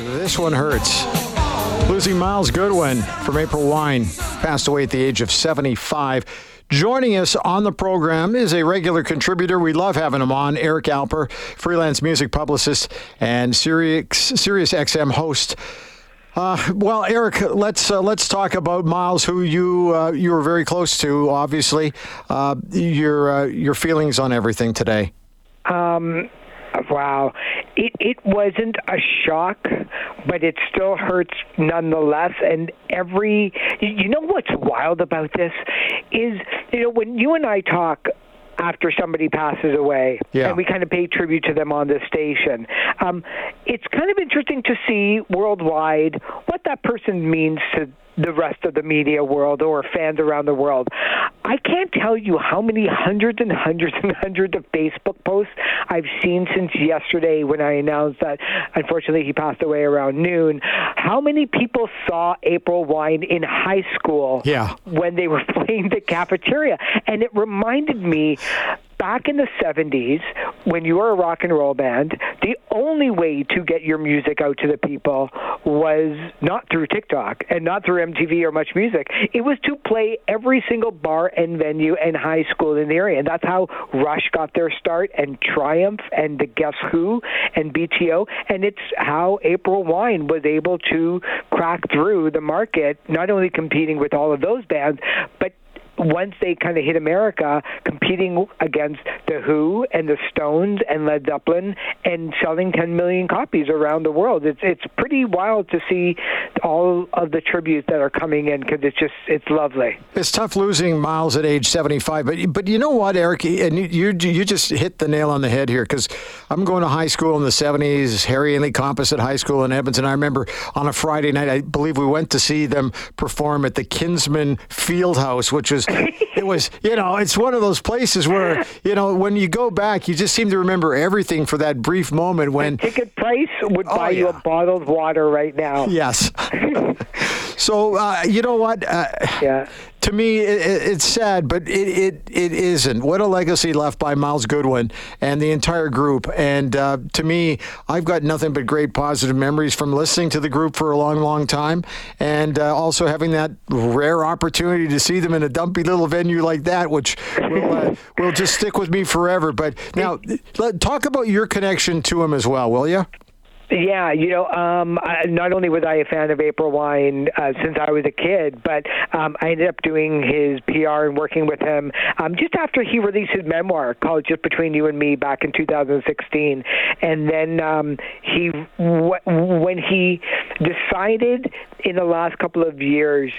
This one hurts. Losing Myles Goodwyn from April Wine, passed away at the age of 75. Joining us on the program is a regular contributor. We love having him on, Eric Alper, freelance music publicist and Sirius, Sirius XM host. Uh, well, Eric, let's uh, let's talk about Myles, who you uh, you were very close to. Obviously, uh, your uh, your feelings on everything today. Um, wow, it it wasn't a shock, but it still hurts nonetheless. And every you know what's wild about this is you know when you and I talk after somebody passes away, yeah. and we kind of pay tribute to them on this station. Um, it's kind of interesting to see worldwide what that person means to the rest of the media world or fans around the world. I can't tell you how many hundreds and hundreds and hundreds of Facebook posts I've seen since yesterday when I announced that unfortunately he passed away around noon. How many people saw April Wine in high school yeah. when they were playing the cafeteria? And it reminded me back in the 70s, when you were a rock and roll band, the only way to get your music out to the people was not through TikTok and not through MTV or Much Music. It was to play every single bar and venue and high school in the area. And that's how Rush got their start and Triumph and the Guess Who and BTO. And it's how April Wine was able to crack through the market, not only competing with all of those bands, but once they kind of hit America, competing against the Who and the Stones and Led Zeppelin, and selling 10 million copies around the world. It's it's pretty wild to see all of the tributes that are coming in because it's just it's lovely. It's tough losing Myles at age 75, but but you know what, Eric, and you you just hit the nail on the head here because I'm going to high school in the 70s, Harry Ainlay Composite High School in Edmonton. I remember on a Friday night, I believe we went to see them perform at the Kinsmen Fieldhouse, which was it was, you know, it's one of those places where, you know, when you go back, you just seem to remember everything for that brief moment when. The ticket price would oh, buy yeah. you a bottled water right now. Yes. so, uh, you know what? Uh, yeah to me, it, it's sad, but it, it, it isn't. What a legacy left by Myles Goodwyn and the entire group. And uh, to me, I've got nothing but great positive memories from listening to the group for a long, long time, and uh, also having that rare opportunity to see them in a dumpy little venue like that, which will, uh, will just stick with me forever. But now, let, talk about your connection to him as well, will you? Yeah, you know, um, I, not only was I a fan of April Wine uh, since I was a kid, but um, I ended up doing his PR and working with him um, just after he released his memoir called "Just Between You and Me" back in 2016, and then um, he w- when he decided in the last couple of years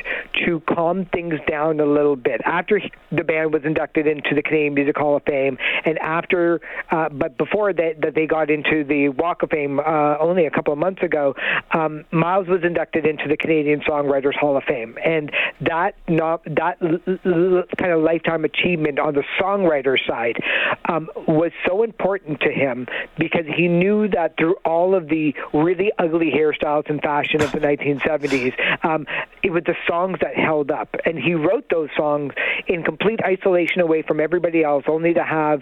to calm things down a little bit after the band was inducted into the Canadian Music Hall of Fame, and after, uh, but before that, that they got into the Walk of Fame. Uh, only a couple of months ago, um, Myles was inducted into the Canadian Songwriters Hall of Fame, and that not, that l- l- kind of lifetime achievement on the songwriter side um, was so important to him because he knew that through all of the really ugly hairstyles and fashion of the 1970s, um, it was the songs that held up, and he wrote those songs in complete isolation away from everybody else, only to have,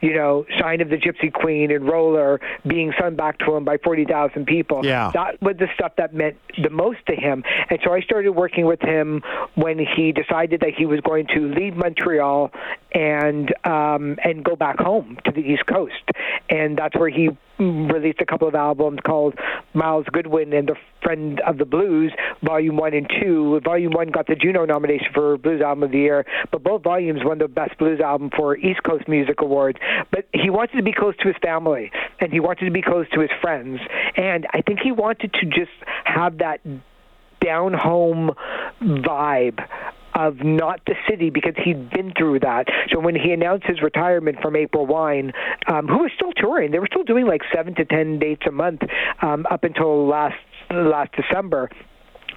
you know, "Sign of the Gypsy Queen" and "Roller" being sung back to him by 40,000 people. Yeah. That was the stuff that meant the most to him. And so I started working with him when he decided that he was going to leave Montreal and um, and go back home to the East Coast. And that's where he released a couple of albums called Myles Goodwyn and the Friend of the Blues, Volume 1 and 2. Volume 1 got the Juno nomination for Blues Album of the Year, but both volumes won the Best Blues Album for East Coast Music Awards. But he wanted to be close to his family, and he wanted to be close to his friends. And I think he wanted to just have that down home vibe of not the city because he'd been through that. So when he announced his retirement from April Wine, um, who was still touring, they were still doing like seven to ten dates a month um, up until last last December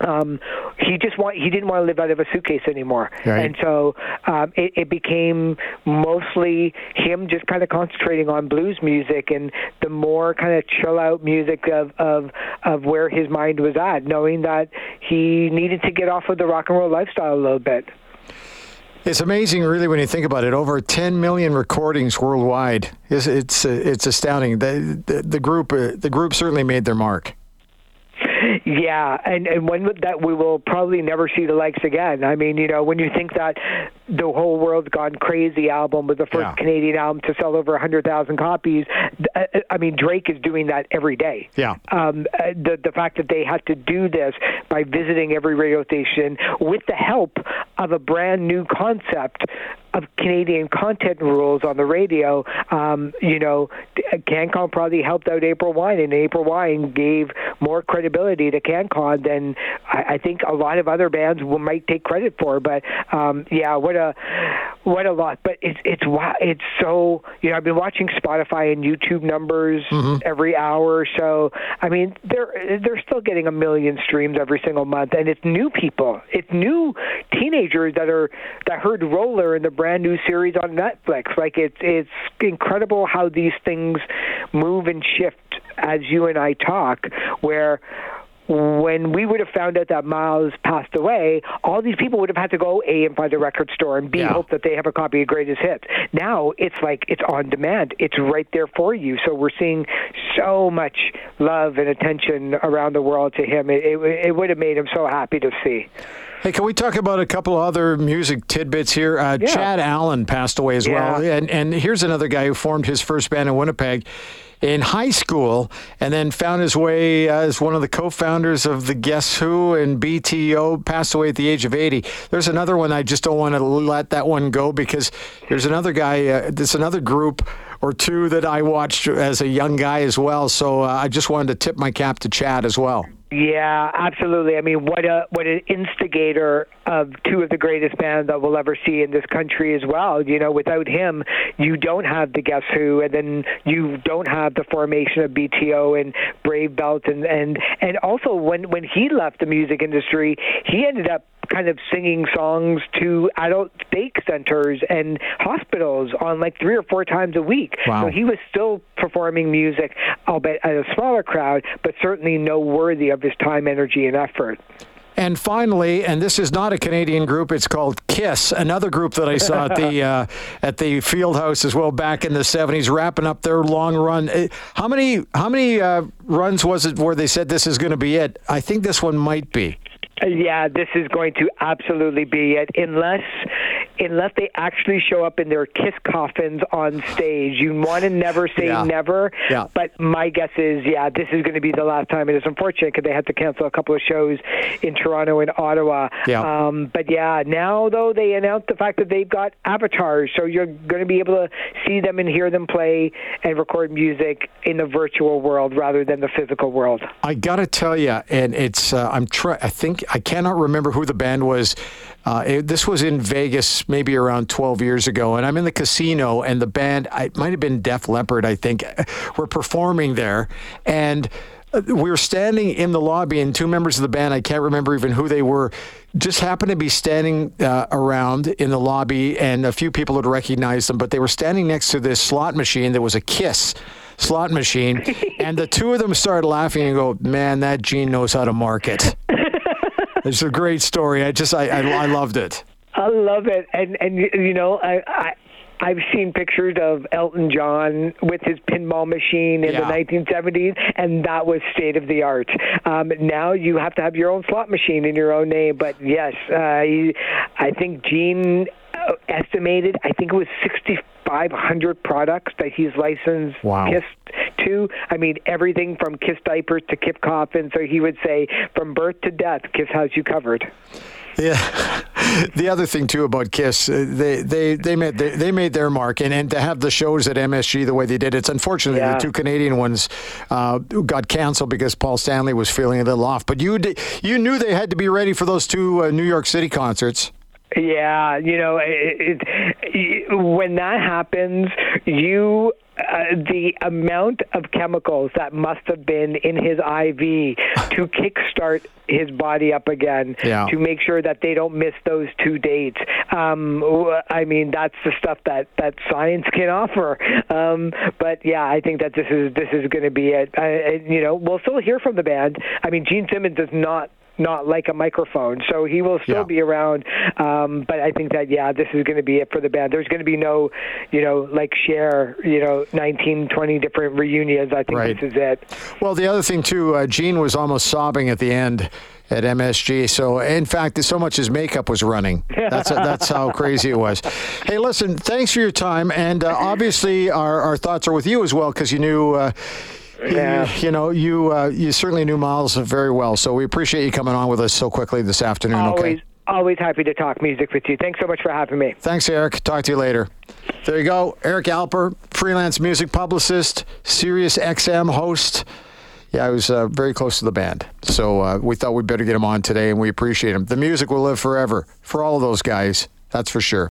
um, he just want he didn't want to live out of a suitcase anymore, right. and so um, it, it became mostly him just kind of concentrating on blues music and the more kind of chill out music of of of where his mind was at, knowing that he needed to get off of the rock and roll lifestyle a little bit. It's amazing, really, when you think about it. Over 10 million recordings worldwide. It's it's, it's astounding. The, the, the group uh, the group certainly made their mark. Yeah, and and one that we will probably never see the likes again. I mean, you know, when you think that the whole world's gone crazy album was the first yeah. Canadian album to sell over 100,000 copies. Uh, uh, I mean, Drake is doing that every day. Yeah. Um, uh, the the fact that they had to do this by visiting every radio station with the help of a brand new concept of Canadian content rules on the radio, um, you know, CanCon probably helped out April Wine, and April Wine gave more credibility to CanCon than I, I think a lot of other bands will, might take credit for. But um, yeah, what a what a lot. But it's it's it's so you know I've been watching Spotify and YouTube numbers mm-hmm. every hour or so. I mean they're they're still getting a million streams every single month, and it's new people, it's new teenagers that are that heard Roller in the brand new series on Netflix. Like it's it's incredible how these things move and shift as you and I talk. Where when we would have found out that Myles passed away, all these people would have had to go A and find a record store and B yeah. hope that they have a copy of Greatest Hits. Now it's like it's on demand. It's right there for you. So we're seeing so much love and attention around the world to him. It, it, it would have made him so happy to see. Hey, can we talk about a couple other music tidbits here? Uh, yeah. Chad Allen passed away as yeah. well, and and here's another guy who formed his first band in Winnipeg in high school and then found his way as one of the co-founders of the Guess Who and BTO passed away at the age of 80. There's another one I just don't want to let that one go because there's another guy uh, there's another group or two that I watched as a young guy as well. So uh, I just wanted to tip my cap to Chad as well. Yeah, absolutely. I mean, what a what an instigator of two of the greatest bands that we'll ever see in this country as well. You know, without him, you don't have the Guess Who, and then you don't have the formation of BTO and Brave Belt, and and and also when when he left the music industry, he ended up kind of singing songs to adult stake centers and hospitals on like three or four times a week. Wow. So he was still performing music, albeit at a smaller crowd, but certainly no worthy of his time, energy, and effort. And finally, and this is not a Canadian group; it's called Kiss, another group that I saw at the uh, at the Fieldhouse as well back in the '70s, wrapping up their long run. Uh, how many how many uh, runs was it where they said this is going to be it? I think this one might be. Yeah, this is going to absolutely be it, unless unless they actually show up in their kiss coffins on stage. You want to never say yeah. never, yeah. but my guess is, yeah, this is going to be the last time. It is unfortunate because they had to cancel a couple of shows in Toronto and Ottawa. Yeah. Um, but yeah, now though they announced the fact that they've got avatars, so you're going to be able to see them and hear them play and record music in the virtual world rather than the physical world. I got to tell you, and it's uh, I'm try- I think I cannot remember who the band was. Uh, it, this was in Vegas maybe around 12 years ago, and I'm in the casino, and the band, it might have been Def Leppard, I think, were performing there. And uh, we were standing in the lobby, and two members of the band, I can't remember even who they were, just happened to be standing uh, around in the lobby, and a few people had recognized them, but they were standing next to this slot machine that was a Kiss slot machine, and the two of them started laughing and go, "Man, that Gene knows how to market." It's a great story. I just, I, I, I loved it. I love it, and and you know, I, I I've seen pictures of Elton John with his pinball machine in yeah. the 1970s, and that was state of the art. Um, now you have to have your own slot machine in your own name, but yes, uh, I think Gene uh, estimated, I think it was 6,500 products that he's licensed wow. Kiss to. I mean, everything from Kiss diapers to Kiss coffins. So he would say, from birth to death, Kiss has you covered. Yeah. The other thing too about Kiss, uh, they they they made they, they, made their mark, and, and to have the shows at MSG the way they did, it's unfortunately yeah. the two Canadian ones uh, got canceled because Paul Stanley was feeling a little off. But you you knew they had to be ready for those two uh, New York City concerts. Yeah, you know, it, it, when that happens, you uh, the amount of chemicals that must have been in his IV to kickstart his body up again yeah. to make sure that they don't miss those two dates. Um, I mean, that's the stuff that, that science can offer. Um, but yeah, I think that this is this is going to be it. I, I, you know, we'll still hear from the band. I mean, Gene Simmons does not not like a microphone. So he will still Yeah. be around. Um, but I think that yeah, this is going to be it for the band. There's going to be no, you know, like Cher, you know, 19, 20 different reunions. I think Right. this is it. Well, the other thing too, uh, Gene was almost sobbing at the end at MSG. So, in fact, so much his makeup was running. That's that's how crazy it was. Hey, listen, thanks for your time, and uh, obviously our, our thoughts are with you as well because you knew. Uh, you- Yeah. You, know, you uh, you certainly knew Myles very well, so we appreciate you coming on with us so quickly this afternoon. Always, Okay. always happy to talk music with you. Thanks so much for having me. Thanks, Eric. Talk to you later. There you go. Eric Alper, freelance music publicist, Sirius XM host. Yeah, I was uh, very close to the band. So uh, we thought we'd better get him on today, and we appreciate him. The music will live forever for all of those guys. That's for sure.